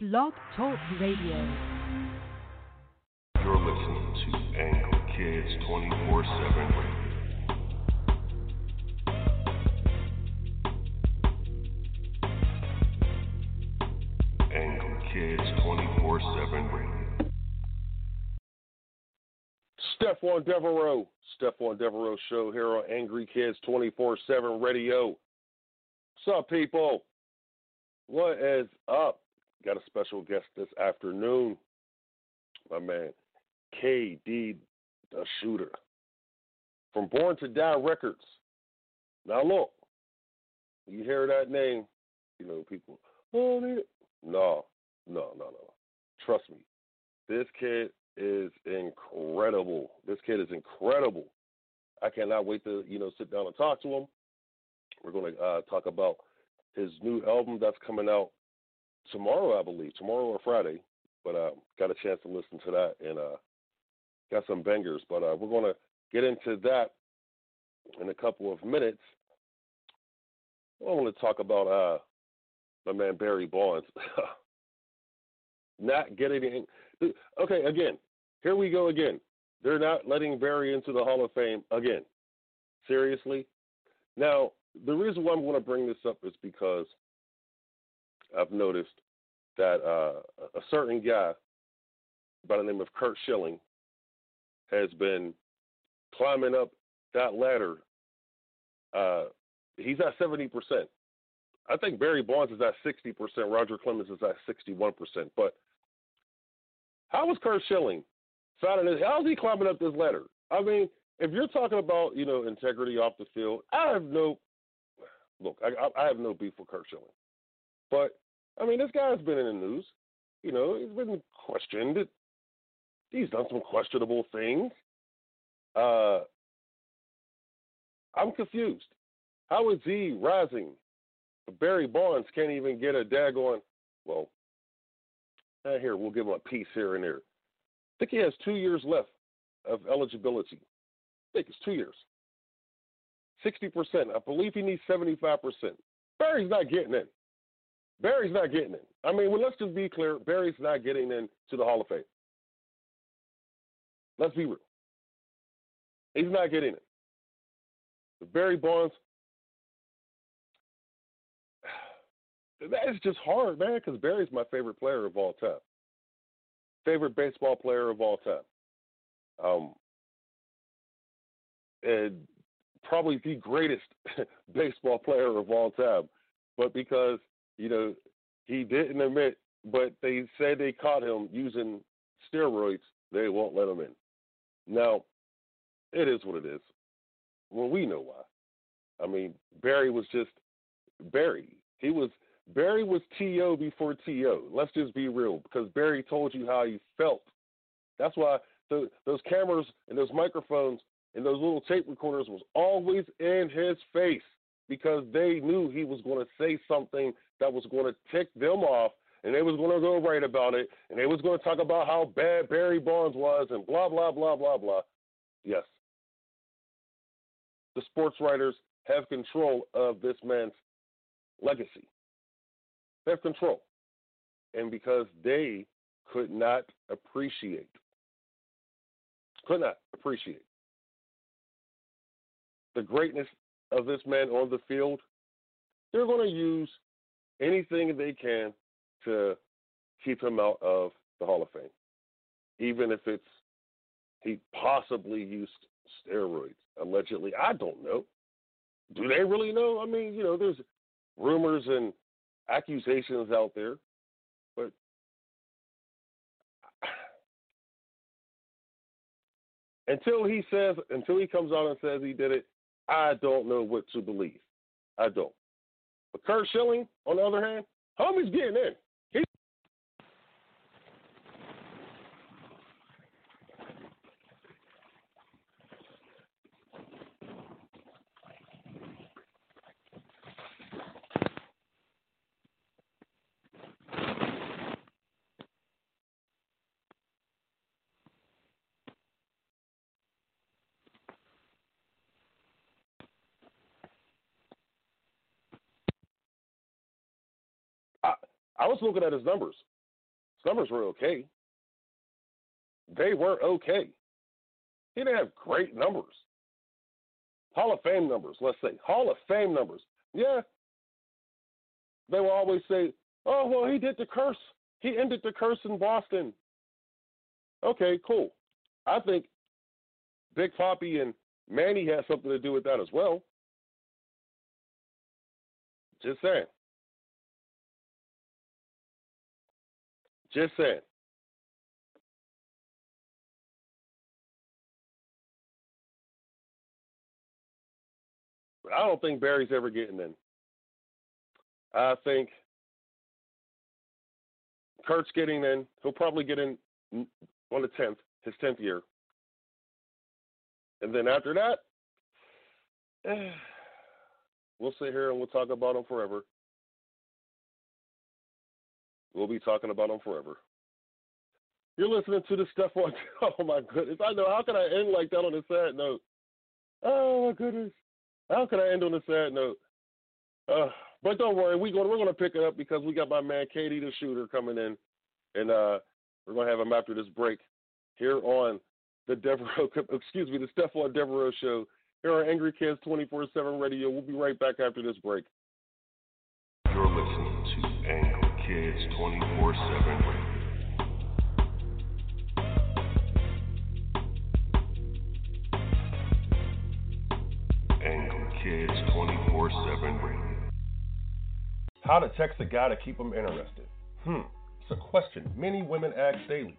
Blog Talk Radio. You're listening to Angry Kids 24 7 Radio. Angry Kids 24 7 Radio. Stephon Devereux, Stephon Devereux Show here on Angry Kids 24 7 Radio. What's up, people? What is up? Got a special guest this afternoon. My man, KD the Shooter from Born to Die Records. Now, look, you hear that name, you know, people, oh, no, no, no, no. Trust me, this kid is incredible. This kid is incredible. I cannot wait to you know sit down and talk to him. We're going to uh, talk about his new album that's coming out tomorrow, I believe, tomorrow or Friday. But uh, got a chance to listen to that and uh, got some bangers. But uh, we're going to get into that in a couple of minutes. I want to talk about uh, my man Barry Bonds. not getting in. Okay, again, here we go again. They're not letting Barry into the Hall of Fame again. Seriously? Now, the reason why I'm going to bring this up is because I've noticed that uh, a certain guy by the name of Curt Schilling has been climbing up that ladder. Uh, he's at 70%. I think Barry Bonds is at 60%. Roger Clemens is at 61%. But how is Curt Schilling finding this? How is he climbing up this ladder? I mean, if you're talking about you know integrity off the field, I have no look. I, I have no beef with Curt Schilling, but I mean this guy's been in the news. You know, he's been questioned. He's done some questionable things. Uh, I'm confused. How is he rising? Barry Bonds can't even get a daggone. Well, here we'll give him a piece here and there. I think he has two years left of eligibility. I think it's two years. 60%. I believe he needs 75%. Barry's not getting in. Barry's not getting in. I mean, well, let's just be clear. Barry's not getting in to the Hall of Fame. Let's be real. He's not getting it. Barry Bonds, that is just hard, man, because Barry's my favorite player of all time. Favorite baseball player of all time. Um, and probably the greatest baseball player of all time. But because, you know, he didn't admit, but they said they caught him using steroids, they won't let him in. Now, it is what it is. Well, we know why. I mean, Barry was just Barry. He was Barry was T.O. before T.O. Let's just be real, because Barry told you how he felt. That's why the, those cameras and those microphones and those little tape recorders was always in his face because they knew he was going to say something that was going to tick them off and they was going to go right about it and they was going to talk about how bad Barry Bonds was and blah blah blah blah blah. Yes. The sports writers have control of this man's legacy. They have control. And because they could not appreciate could not appreciate the greatness of this man on the field, they're going to use anything they can to keep him out of the Hall of Fame, even if it's he possibly used steroids allegedly. I don't know. Do they really know? I mean, you know, there's rumors and accusations out there, but until he says, until he comes out and says he did it, I don't know what to believe. I don't. Curt Schilling, on the other hand, homie's getting in. He I, was looking at his numbers. His numbers were okay. They were okay. He didn't have great numbers. Hall of Fame numbers, let's say. Hall of Fame numbers. Yeah. They will always say, oh, well, he did the curse. He ended the curse in Boston. Okay, cool. I think Big Papi and Manny has something to do with that as well. Just saying. Just saying. But I don't think Barry's ever getting in. I think Curt's getting in. He'll probably get in on the 10th, his 10th year. And then after that, we'll sit here and we'll talk about him forever. We'll be talking about them forever. You're listening to the stuff on. Oh my goodness! I know. How can I end like that on a sad note? Oh my goodness! How can I end on a sad note? Uh, but don't worry, we going we're gonna pick it up because we got my man KD the shooter coming in, and uh, we're gonna have him after this break here on the Devereux, excuse me, the Stephon Devereux show here on Angry Kids 24/7 Radio. We'll be right back after this break. Kids 24/7 Angry Kids 24/7 How to text a guy to keep him interested? Hmm, it's a question many women ask daily.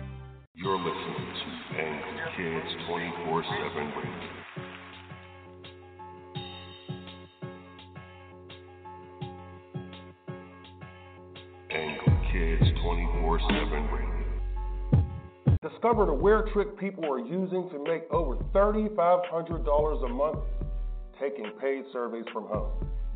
You're listening to Angry Kids 24/7 Radio. Angry Kids 24/7 Radio. Discover the weird trick people are using to make over $3,500 a month taking paid surveys from home.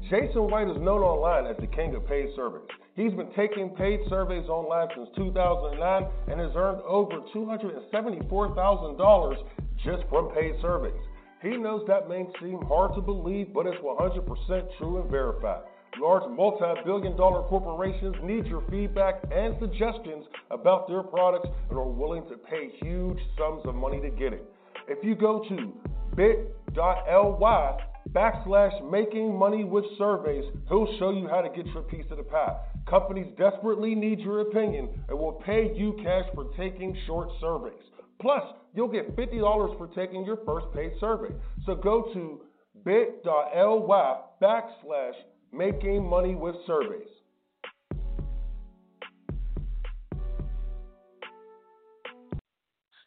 Jason White is known online as the king of paid surveys. He's been taking paid surveys online since 2009 and has earned over $274,000 just from paid surveys. He knows that may seem hard to believe, but it's 100% true and verified. Large multi billion dollar corporations need your feedback and suggestions about their products and are willing to pay huge sums of money to get it. If you go to bit.ly backslash making money with surveys, he'll show you how to get your piece of the pie. Companies desperately need your opinion and will pay you cash for taking short surveys. Plus, you'll get $50 for taking your first paid survey. So go to bit.ly backslash making money with surveys.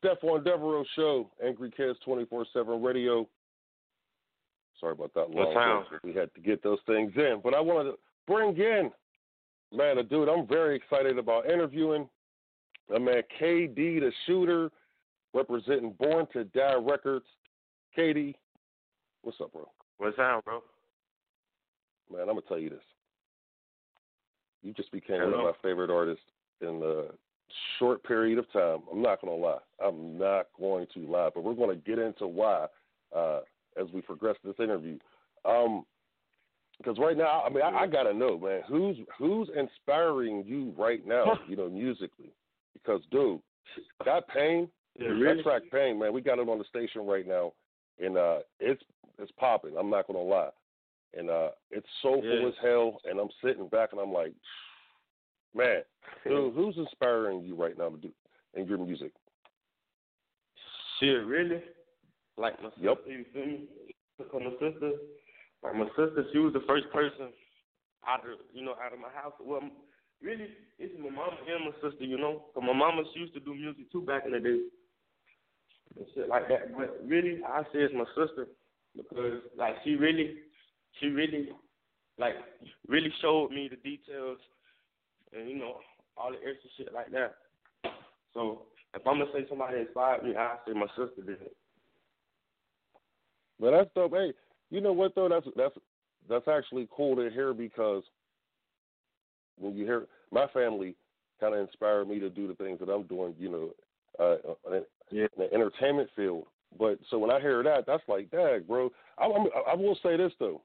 Stephon Devereux Show, Angry Kids 24 7 Radio. Sorry about that long. We had to get those things in. But I wanted to bring in, man, a dude I'm very excited about interviewing. A man, KD the Shooter, representing Born to Die Records. KD, what's up, bro? What's up, bro? Man, I'm gonna tell you this. You just became one of my favorite artists in a short period of time. I'm not gonna lie. I'm not going to lie, but we're gonna get into why uh, as we progress this interview. Um, because right now, I mean, I, I gotta know, man, who's who's inspiring you right now? You know, musically, because dude, that pain, Yeah, really? that track pain, man, we got it on the station right now, and uh, it's it's popping. I'm not gonna lie, and uh, it's soulful Yeah. as hell. And I'm sitting back and I'm like, man, dude, who's inspiring you right now to do in your music? Shit, really? Like my Yep. sister, you feel me? Because my sister, like my sister, she was the first person out of you know out of my house. Well, really, it's my mama and my sister, you know. Cause my mama she used to do music too back in the day and shit like that. But really, I say it's my sister because like she really, she really, like really showed me the details and you know all the extra shit like that. So if I'm gonna say somebody inspired me, I say my sister did. But that's dope. Hey, you know what though? That's that's that's actually cool to hear because when you hear my family kind of inspired me to do the things that I'm doing. You know, uh, in, Yeah. in the entertainment field. But so when I hear that, that's like, dang, bro. I, I'm, I will say this though,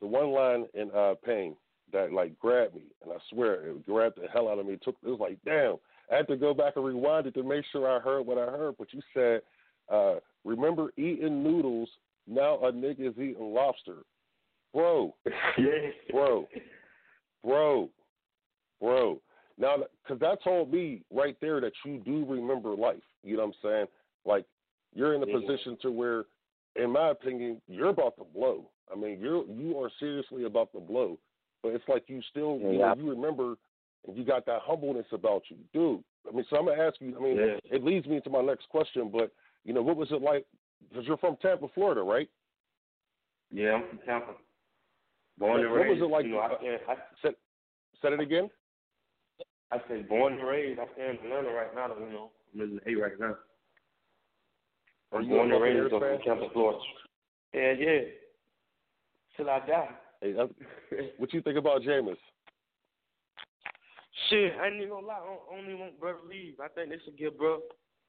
the one line in uh, Pain that like grabbed me, and I swear it grabbed the hell out of me. It took it was like, damn. I had to go back and rewind it to make sure I heard what I heard. But you said, uh, remember eating noodles. Now a nigga is eating lobster, bro, yeah. bro, bro, bro. Now, because that told me right there that you do remember life. You know what I'm saying? Like you're in a Yeah. position to where, in my opinion, you're about to blow. I mean, you're you are seriously about to blow. But it's like you still, you know, you remember, and you got that humbleness about you, dude. I mean, so I'm gonna ask you. I mean, Yeah. it leads me to my next question. But you know, what was it like? Because you're from Tampa, Florida, right? Yeah, I'm from Tampa. Born and What was it like- You know, I. I, Said, said it again. I said born and raised. I stay in Atlanta right now. You know, I'm in the A right now. Are I'm you born and raised in Tampa, Florida. Yeah, yeah. Till I die. Hey, that's, what you think about Jameis? Shit, I ain't even gonna lie. I don't, I don't even want bro to leave. I think they should give bro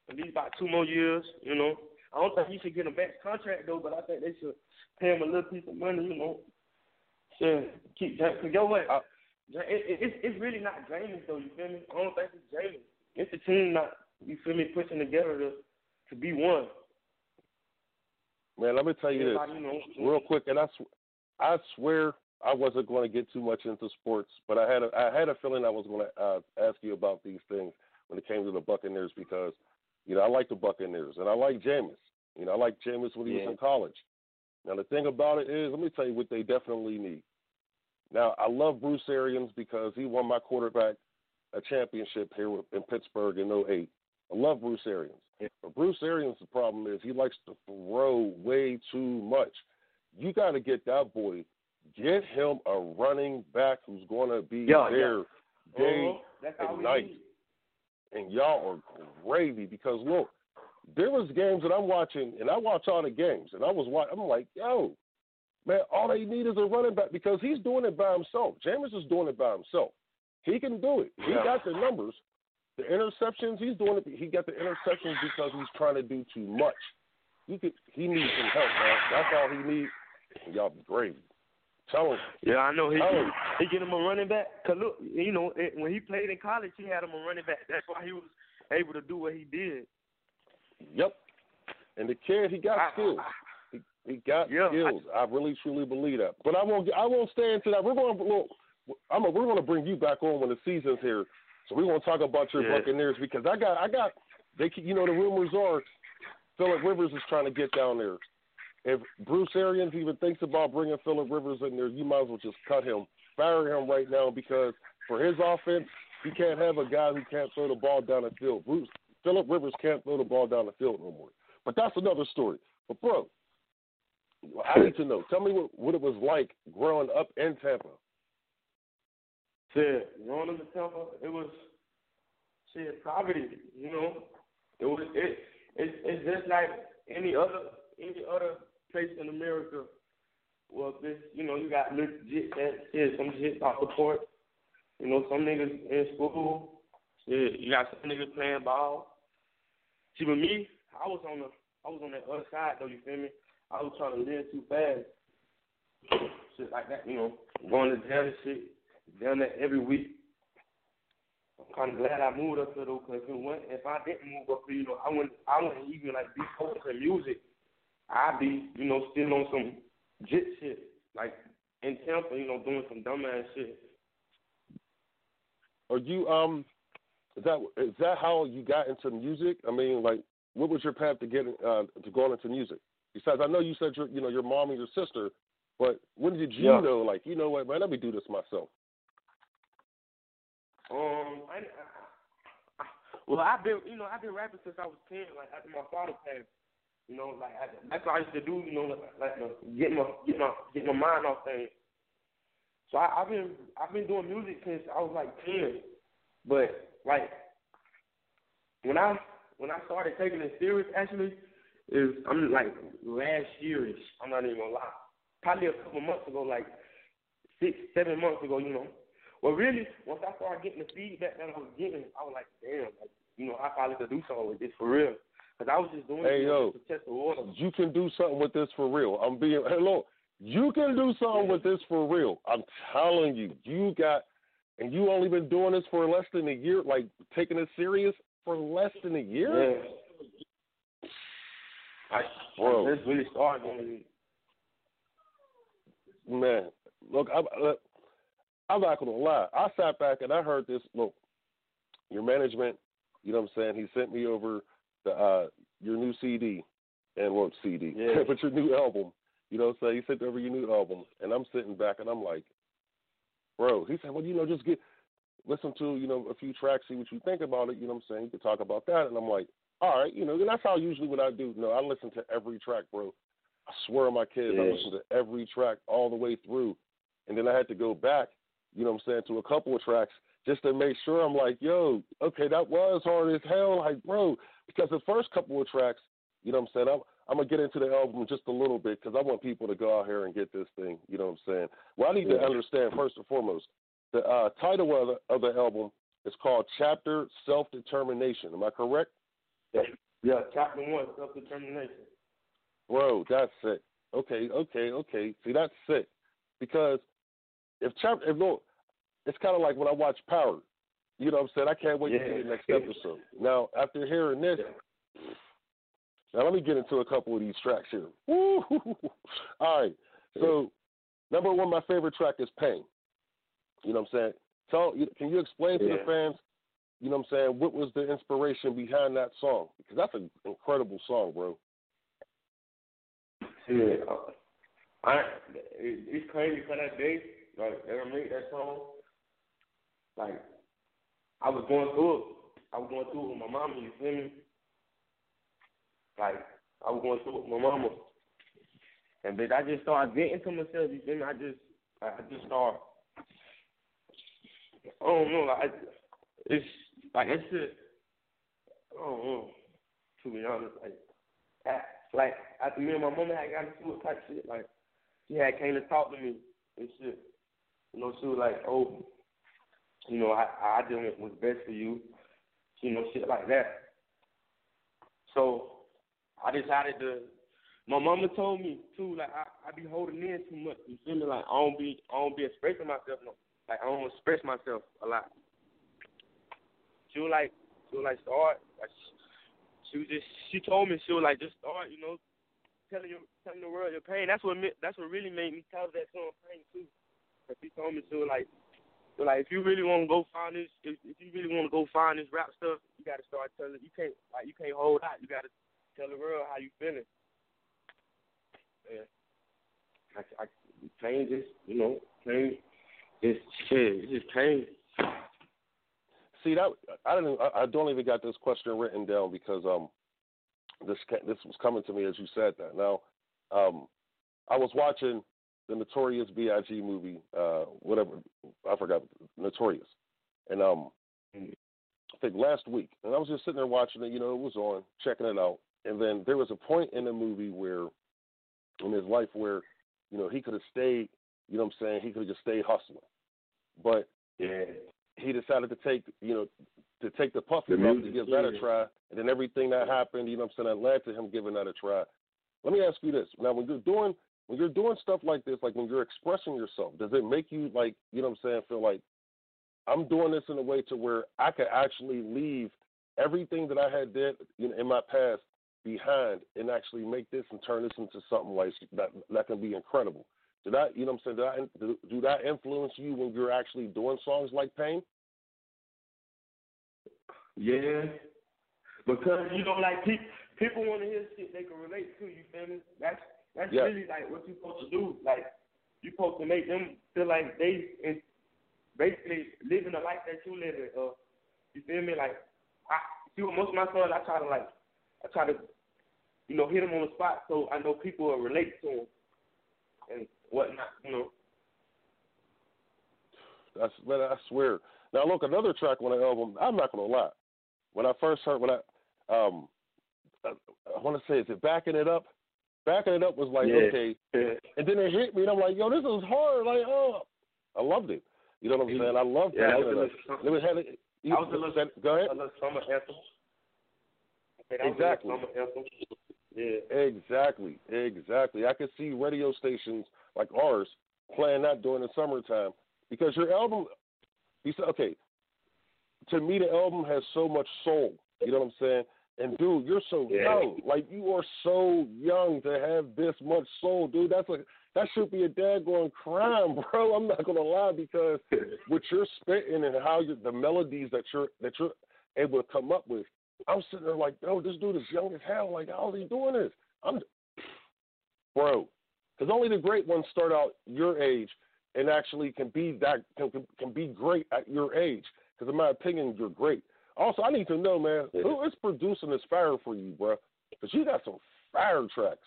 at least about two more years. You know, I don't think he should get a max contract though, but I think they should pay him a little piece of money. You know, shit, keep. Cause yo, what? Uh, it, it, it's it's really not James though. You feel me? I don't think it's James. It's the team not. You feel me? Pushing together to to be one. Man, let me tell you this you know, real quick, and I, sw- I swear I wasn't going to get too much into sports, but I had a, I had a feeling I was going to uh, ask you about these things when it came to the Buccaneers because, you know, I like the Buccaneers and I like Jameis. You know, I like Jameis when he Yeah. was in college. Now the thing about it is, let me tell you what they definitely need. Now I love Bruce Arians because he won my quarterback a championship here in Pittsburgh in 08. I love Bruce Arians. But Bruce Arians, the problem is he likes to throw way too much. You got to get that boy, get him a running back who's going to be Yeah, there day Uh-huh. That's and night. need. And y'all are gravy because look, there was games that I'm watching, and I watch all the games, and I was watching. I'm like, yo, man, all they need is a running back because he's doing it by himself. Jameis is doing it by himself. He can do it. He Yeah. got the numbers. The interceptions, he's doing it. He got the interceptions because he's trying to do too much. He could. He needs some help, man. That's all he needs. Y'all be gravy. Tell him. Yeah, I know he Oh. he get him a running back. Cause look, you know, it, when he played in college, he had him a running back. That's why he was able to do what he did. Yep. And the kid, he got I- skills. He, he got Yeah, skills. I, really truly believe that. But I won't. I won't stay into that. We're going. to Look, I'm. A, we're going to bring you back on when the season's here. So we're going to talk about your Yeah. Buccaneers because I got. I got. They. You know the rumors are, Philip Rivers is trying to get down there. If Bruce Arians even thinks about bringing Philip Rivers in there, you might as well just cut him, fire him right now because for his offense, he can't have a guy who can't throw the ball down the field. Bruce Philip Rivers can't throw the ball down the field no more. But that's another story. But bro, I need to know. Tell me what, what it was like growing up in Tampa. Shit, growing up in Tampa, it was shit poverty. You know, it was it. It's it's just like any other any other place in America. Well, this you know you got legit that shit. Some shit off the court. You know, some niggas in school. Shit, you got some niggas playing ball. See, with me, I was on the I was on that other side though. You feel me? I was trying to live too fast. Shit like that, you know, going to jail and shit, down there every week. I'm kind of glad I moved up here though, cause if, it went, if I didn't move up here, you know, I wouldn't, I wouldn't even like be focusing music. I'd be, you know, still on some jit shit, like in Tampa, you know, doing some dumbass shit. Are you um? Is that is that how you got into music? I mean, like, what was your path to getting uh, to going into music? Besides, I know you said your you know your mom and your sister, but when did you Yeah. know like you know what man, let me do this myself? Um, I, I, well, I've been, you know, I've been rapping since I was ten. Like after my father passed, you know, like I, that's what I used to do. You know, like, like get my get my get my mind off things. So I, I've been I've been doing music since I was like ten. But like when I when I started taking it serious, actually, is I'm like last yearish. I'm not even gonna lie. Probably a couple months ago, like six, seven months ago, you know. Well, really, once I started getting the feedback that I was getting, I was like, damn, like, you know, I probably could do something with this for real. Because I was just doing Hey it yo, to test the water. you can do something with this for real. I'm being hello. You can do something with this for real. I'm telling you, you got, and you only been doing this for less than a year, like taking it serious for less than a year. Yeah. I, Bro. Just really started. Man, look, I'm, look, I'm not gonna lie. I sat back and I heard this. Look, your management, you know what I'm saying? He sent me over the uh your new CD and well CD, Yeah. but your new album. You know saying? He sent over your new album, and I'm sitting back and I'm like, bro. He said, well, you know, just get listen to you know a few tracks, see what you think about it. You know what I'm saying? You can talk about that, and I'm like, all right, you know, and that's how usually what I do. No, I listen to every track, bro. I swear on my kids, I listen to every track all the way through. And then I had to go back, you know what I'm saying, to a couple of tracks just to make sure I'm like, yo, okay, that was hard as hell. Like, bro, because the first couple of tracks, you know what I'm saying, I'm, I'm going to get into the album just a little bit because I want people to go out here and get this thing, you know what I'm saying. Well, I need to understand, first and foremost, the uh, title of the, of the album is called Chapter Self Determination. Am I correct? Yeah, chapter one, self determination. Bro, that's sick. Okay, okay, okay. See, that's sick. Because if chapter, if no, it's kind of like when I watch Power. You know what I'm saying? I can't wait to see the next episode. Now, after hearing this, now let me get into a couple of these tracks here. Woo! All right. So, number one, my favorite track is Pain. You know what I'm saying? Tell, can you explain to the fans, you know what I'm saying, what was the inspiration behind that song? Because that's an incredible song, bro. Yeah, uh, I it, it's crazy for that day, like that I made that song. Like I was going through it. I was going through it with my mama. You feel me? Like I was going through it with my mama, and bitch, I just started venting to myself. You feel me? I just, I I just started. I don't know. Like it's like that shit. I don't know. To be honest, like. At, like after me and my mama had got into it type shit, like she had came to talk to me and shit. You know, she was like, Oh, you know, I I did what was best for you, you know, shit like that. So I decided to my mama told me too, like I, I be holding in too much, you feel me? Like I don't be I don't be expressing myself no. Like I don't express myself a lot. She was like she was like start like she was just she told me she was like just start you know telling you telling the world your pain that's what that's what really made me tell that song pain too cause she told me she was like like if you really want to go find this if, if you really want to go find this rap stuff you got to start telling you can't like you can't hold out you got to tell the world how you feeling yeah I I pain just you know pain just shit just pain See that I didn't. I, I don't even got this question written down because um, this this was coming to me as you said that. Now, um, I was watching the Notorious B.I.G. movie, uh, whatever I forgot, Notorious, and um, I think last week, and I was just sitting there watching it. You know, it was on, checking it out, and then there was a point in the movie where, in his life, where you know he could have stayed. You know what I'm saying? He could have just stayed hustling, but yeah he decided to take, you know, to take the The route to give that a try. And then everything that happened, you know what I'm saying, that led to him giving that a try. let me ask you this. Now, when you're doing when you're doing stuff like this, like when you're expressing yourself, does it make you like you know what I'm saying? Feel like I'm doing this in a way to where I could actually leave everything that I had did you know, in my past behind and actually make this and turn this into something like that that can be incredible. Did that you know what I'm saying? Did that, do that influence you when you're actually doing songs like Pain? Yeah, because you know, like people people want to hear shit they can relate to. You feel me? That's that's yeah. really like what you're supposed to do. Like you're supposed to make them feel like they in basically living the life that you live. Uh, you feel me? Like I see most of my songs, I try to like I try to you know hit them on the spot so I know people will relate to them and whatnot. You know. That's man, I swear. Now look, another track on the album. I'm not gonna lie. When I first heard when I um I, I want to say is it backing it up. Backing it up was like yeah. okay, and then it hit me, and I'm like, yo, this is hard. Like, oh, I loved it. You know what I'm saying? I loved yeah, it. I was it was had it. You, I was a little, go ahead. A little summer anthem. Exactly. Summer anthem. Yeah. Exactly. Exactly. I could see radio stations like ours playing that during the summertime because your album. You said okay. To me, the album has so much soul. You know what I'm saying? And dude, you're so yeah. young. Like you are so young to have this much soul, dude. That's like that should be a daggone crime, bro. I'm not gonna lie because what you're spitting and how you the melodies that you're that you're able to come up with. I'm sitting there like, yo, this dude is young as hell. Like, how's he doing this? I'm, bro, because only the great ones start out your age and actually can be that can can be great at your age. Because in my opinion, you're great. Also, I need to know, man, who is producing this fire for you, bro? Because you got some fire tracks,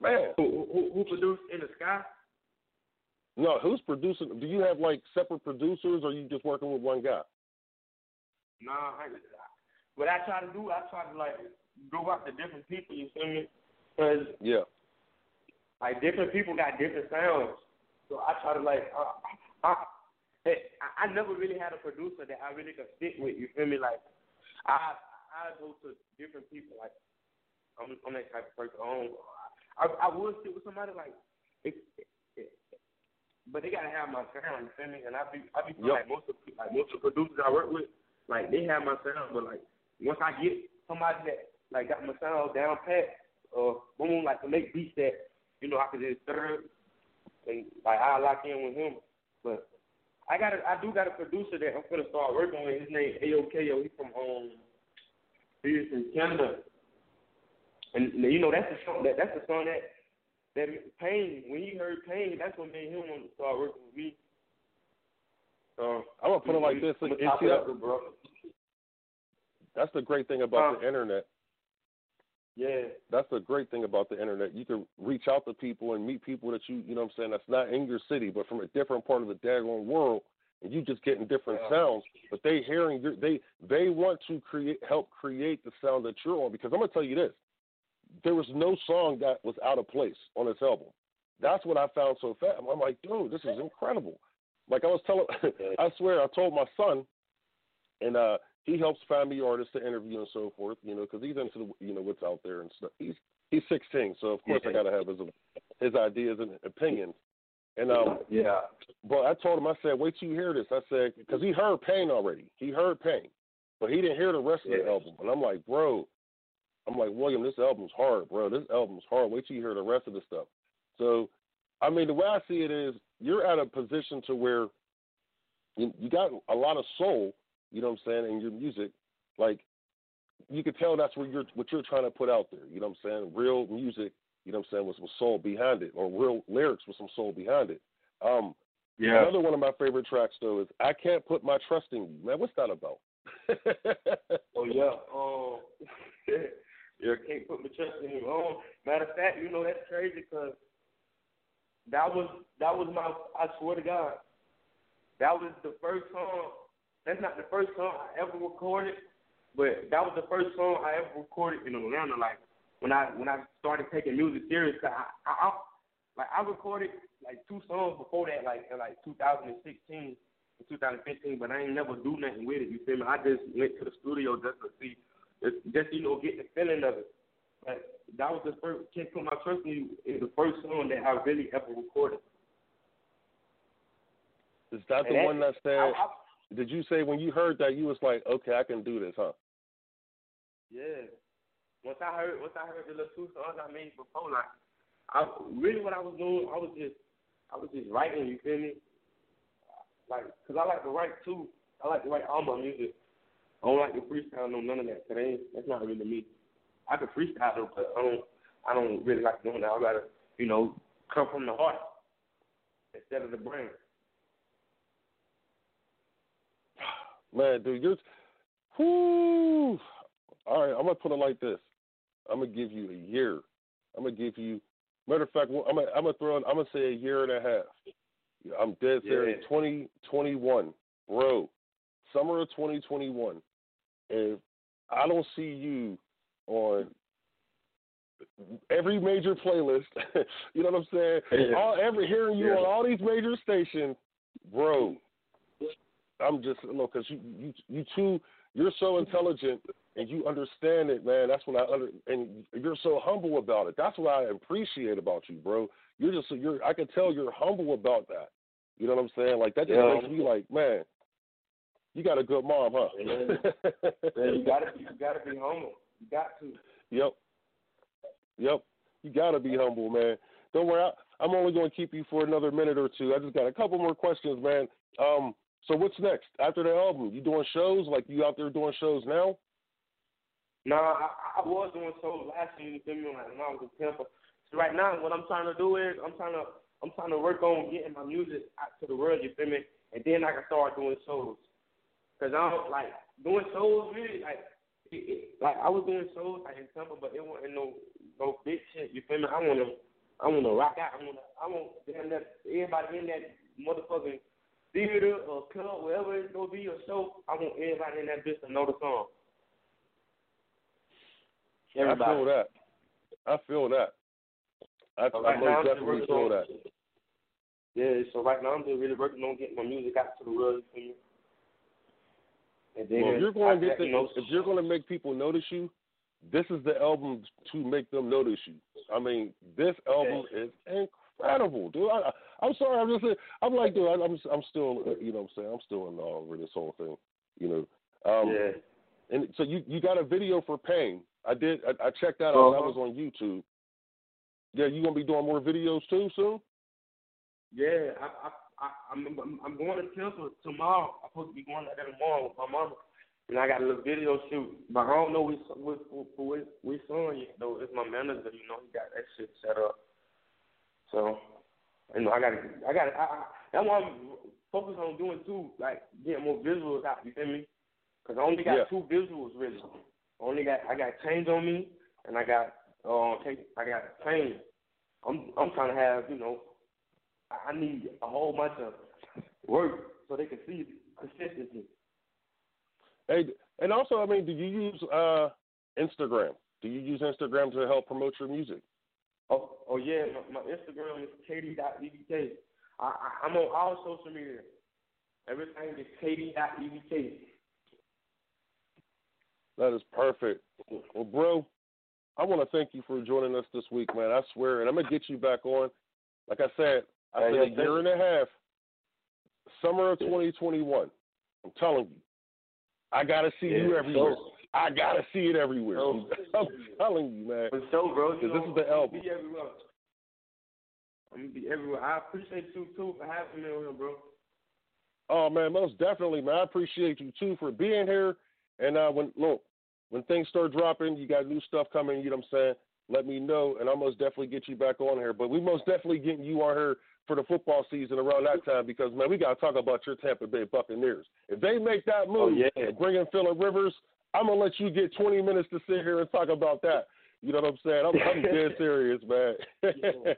man. Who, who, who produced in the sky? No, who's producing? Do you have like separate producers, or are you just working with one guy? Nah, I, what I try to do, I try to like go out to different people. You feel me? Cause yeah, like different people got different sounds. So I try to like, uh, I, I, I never really had a producer that I really could stick with. You feel me? Like, I I go to different people. Like, I'm I'm that type of person. I I, I would sit with somebody like, it, it, but they gotta have my sound. You feel me? And I be I be yep. like most of like most of the producers I work with, like they have my sound. But like once I get somebody that like got my sound down pat, or uh, boom, like to make beats that you know I can just stir and like I lock in with him. But I got a, I do got a producer that I'm gonna start working with. His name AOKO. He's from um, he's from Canada, and you know that's the song that that's the song that that Pain. When he heard Pain, that's what made him want to start working with me. So I'm gonna put it like this: like, it up, bro. That's the great thing about the internet. Yeah. That's a great thing about the internet. You can reach out to people and meet people that you, you know what I'm saying, that's not in your city, but from a different part of the daggone world, and you just getting different Yeah. sounds, but they hearing your, they, they want to create, help create the sound that you're on, because I'm going to tell you this, there was no song that was out of place on this album. That's what I found so fast. I'm like, dude, this is incredible. Like I was telling, I swear, I told my son, and uh, he helps find me artists to interview and so forth, you know, because he's into the, you know what's out there and stuff. He's he's 16, so of course I got to have his his ideas and opinions. And um, yeah. But I told him, I said, wait till you hear this. I said, because he heard Pain already. He heard Pain, but he didn't hear the rest of the album. And I'm like, bro, I'm like William, this album's hard, bro. This album's hard. Wait till you hear the rest of the stuff. So, I mean, the way I see it is, you're at a position to where you, you got a lot of soul, you know what I'm saying, in your music. Like, you could tell that's where you're what you're trying to put out there. You know what I'm saying? Real music, you know what I'm saying, with some soul behind it, or real lyrics with some soul behind it. Um, Yeah. Another one of my favorite tracks though is "I Can't Put My Trust in You." Man, what's that about? Oh yeah. Um. yeah, can't put my trust in him. Um, matter of fact, you know that's crazy because that was that was my. I swear to God, that was the first song. That's not the first song I ever recorded, but that was the first song I ever recorded in Atlanta. Like when I when I started taking music serious, 'cause I, I, I like I recorded like two songs before that, like in like 2016 and 2015, but I ain't never do nothing with it. You feel me? I just went to the studio just to see, just, just you know, get the feeling of it. But that was the first. Can't put my trust in you. Is the first song that I really ever recorded. Is that the And one that said? I, I, did you say when you heard that you was like, okay, I can do this, huh? Yeah. Once I heard, once I heard the little two songs I made before, like, I really what I was doing, I was just, I was just writing. You feel me? Like, cause I like to write too. I like to write all my music. I don't like to freestyle no none of that. That ain't, that's not really me. I can freestyle though, but I don't, I don't really like doing that. I gotta, you know, come from the heart instead of the brain. Man, dude, you're. Whoo! All right, I'm gonna put it like this. I'm gonna give you a year. I'm gonna give you. Matter of fact, I'm gonna, I'm gonna throw. In, I'm gonna say a year and a half. I'm dead serious. Yeah. 2021, bro. Summer of 2021. If I don't see you on every major playlist, you know what I'm saying? Yeah. All every hearing you Yeah. on all these major stations, bro. I'm just look because you you you too you're so intelligent and you understand it, man. That's what I under and you're so humble about it. That's what I appreciate about you, bro. You're just you're I can tell you're humble about that. You know what I'm saying? Like that just Yeah. makes me like, man, you got a good mom, huh? Yeah, you gotta be, you gotta be humble. You got to. Yep. Yep. You gotta be humble, man. Don't worry, I, I'm only going to keep you for another minute or two. I just got a couple more questions, man. Um, so what's next after the album? You doing shows? Like you out there doing shows now? Nah, I, I was doing shows last year. You feel me? Like when I was in Tampa. So right now, what I'm trying to do is I'm trying to I'm trying to work on getting my music out to the world. You feel me? And then I can start doing shows. Cause I don't like doing shows really like like I was doing shows like in Tampa, but it wasn't no no big shit. You feel me? I wanna I wanna rock out. I wanna I want damn everybody in that motherfucking theater or club, wherever it's gonna be a show. I want everybody in that bitch to know the song. Everybody. I feel that. I feel that. I, So right I'm definitely feel on- that. Yeah, so right now I'm just really working on getting my music out to the world. You feel me? And then Well, if you're going to get the, if you're going to make people notice you, this is the album to make them notice you. I mean, this album is incredible, dude. I, I'm sorry, I'm just, I'm like, dude, I, I'm, I'm still, uh, you know, what I'm saying, I'm still in awe over this whole thing, you know. Um, yeah. And so you, you got a video for Pain. I did, I, I checked that out. That Uh-huh. was on YouTube. Yeah, you gonna be doing more videos too soon? Yeah, I, I, I, I'm, I'm, I'm going to Tampa tomorrow. I'm supposed to be going out there tomorrow with my mama, and I got a little video shoot. But I don't know which, which, which, which song yet though. It's my manager, you know, he got that shit set up. So, you know, I got, to I got, I, I, that's what I'm focused on doing too, like getting more visuals out. You feel me? Because I only got Yeah. two visuals really. I only got, I got change on me, and I got, uh, I got pain. I'm, I'm trying to have, you know. I I need a whole bunch of work so they can see consistency. Hey, and also, I mean, do you use uh, Instagram? Do you use Instagram to help promote your music? Oh, yeah, my, my Instagram is katie.evk. I, I, I'm on all social media. Everything is katie.evk. That is perfect. Well, bro, I want to thank you for joining us this week, man. I swear, and I'm gonna get you back on. Like I said, I said a year and a half, summer of 2021. I'm telling you, I gotta see you Yeah, everywhere. so- I gotta see it everywhere. So- I'm telling you, man. Sure, bro. You Because know, this is the album. Be everywhere. I'm gonna be everywhere. I appreciate you too for having me on here, bro. Oh man, most definitely, man. I appreciate you too for being here. And uh, when look, when things start dropping, you got new stuff coming. You know what I'm saying? Let me know, and I'll most definitely get you back on here. But we most definitely getting you on here for the football season around that time because man, we got to talk about your Tampa Bay Buccaneers. If they make that move, Oh, yeah. and bring in Philip Rivers, I'm gonna let you get 20 minutes to sit here and talk about that. You know what I'm saying? I'm, I'm dead serious, man.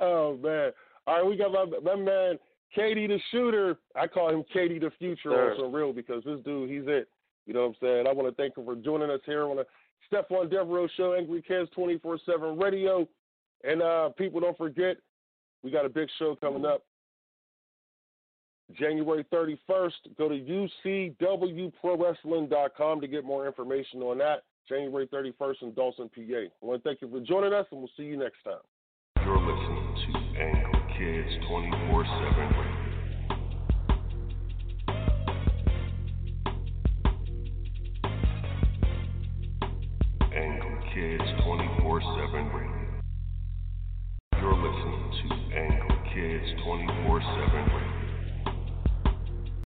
oh man. All right, we got my, my man KD the shooter. I call him Katie the future Sir. on some real because this dude, he's it. You know what I'm saying? I want to thank him for joining us here on the Stephon Devereux Show, Angry Kids 24/7 Radio. And uh, people, don't forget, we got a big show coming up. January 31st, go to ucwprowrestling.com to get more information on that. January 31st in Dawson, PA. I want to thank you for joining us, and we'll see you next time. You're listening to Angry Kids 24 7 Radio. Angry Kids 24 7 Radio. You're listening to Angry Kids 24 7 Radio.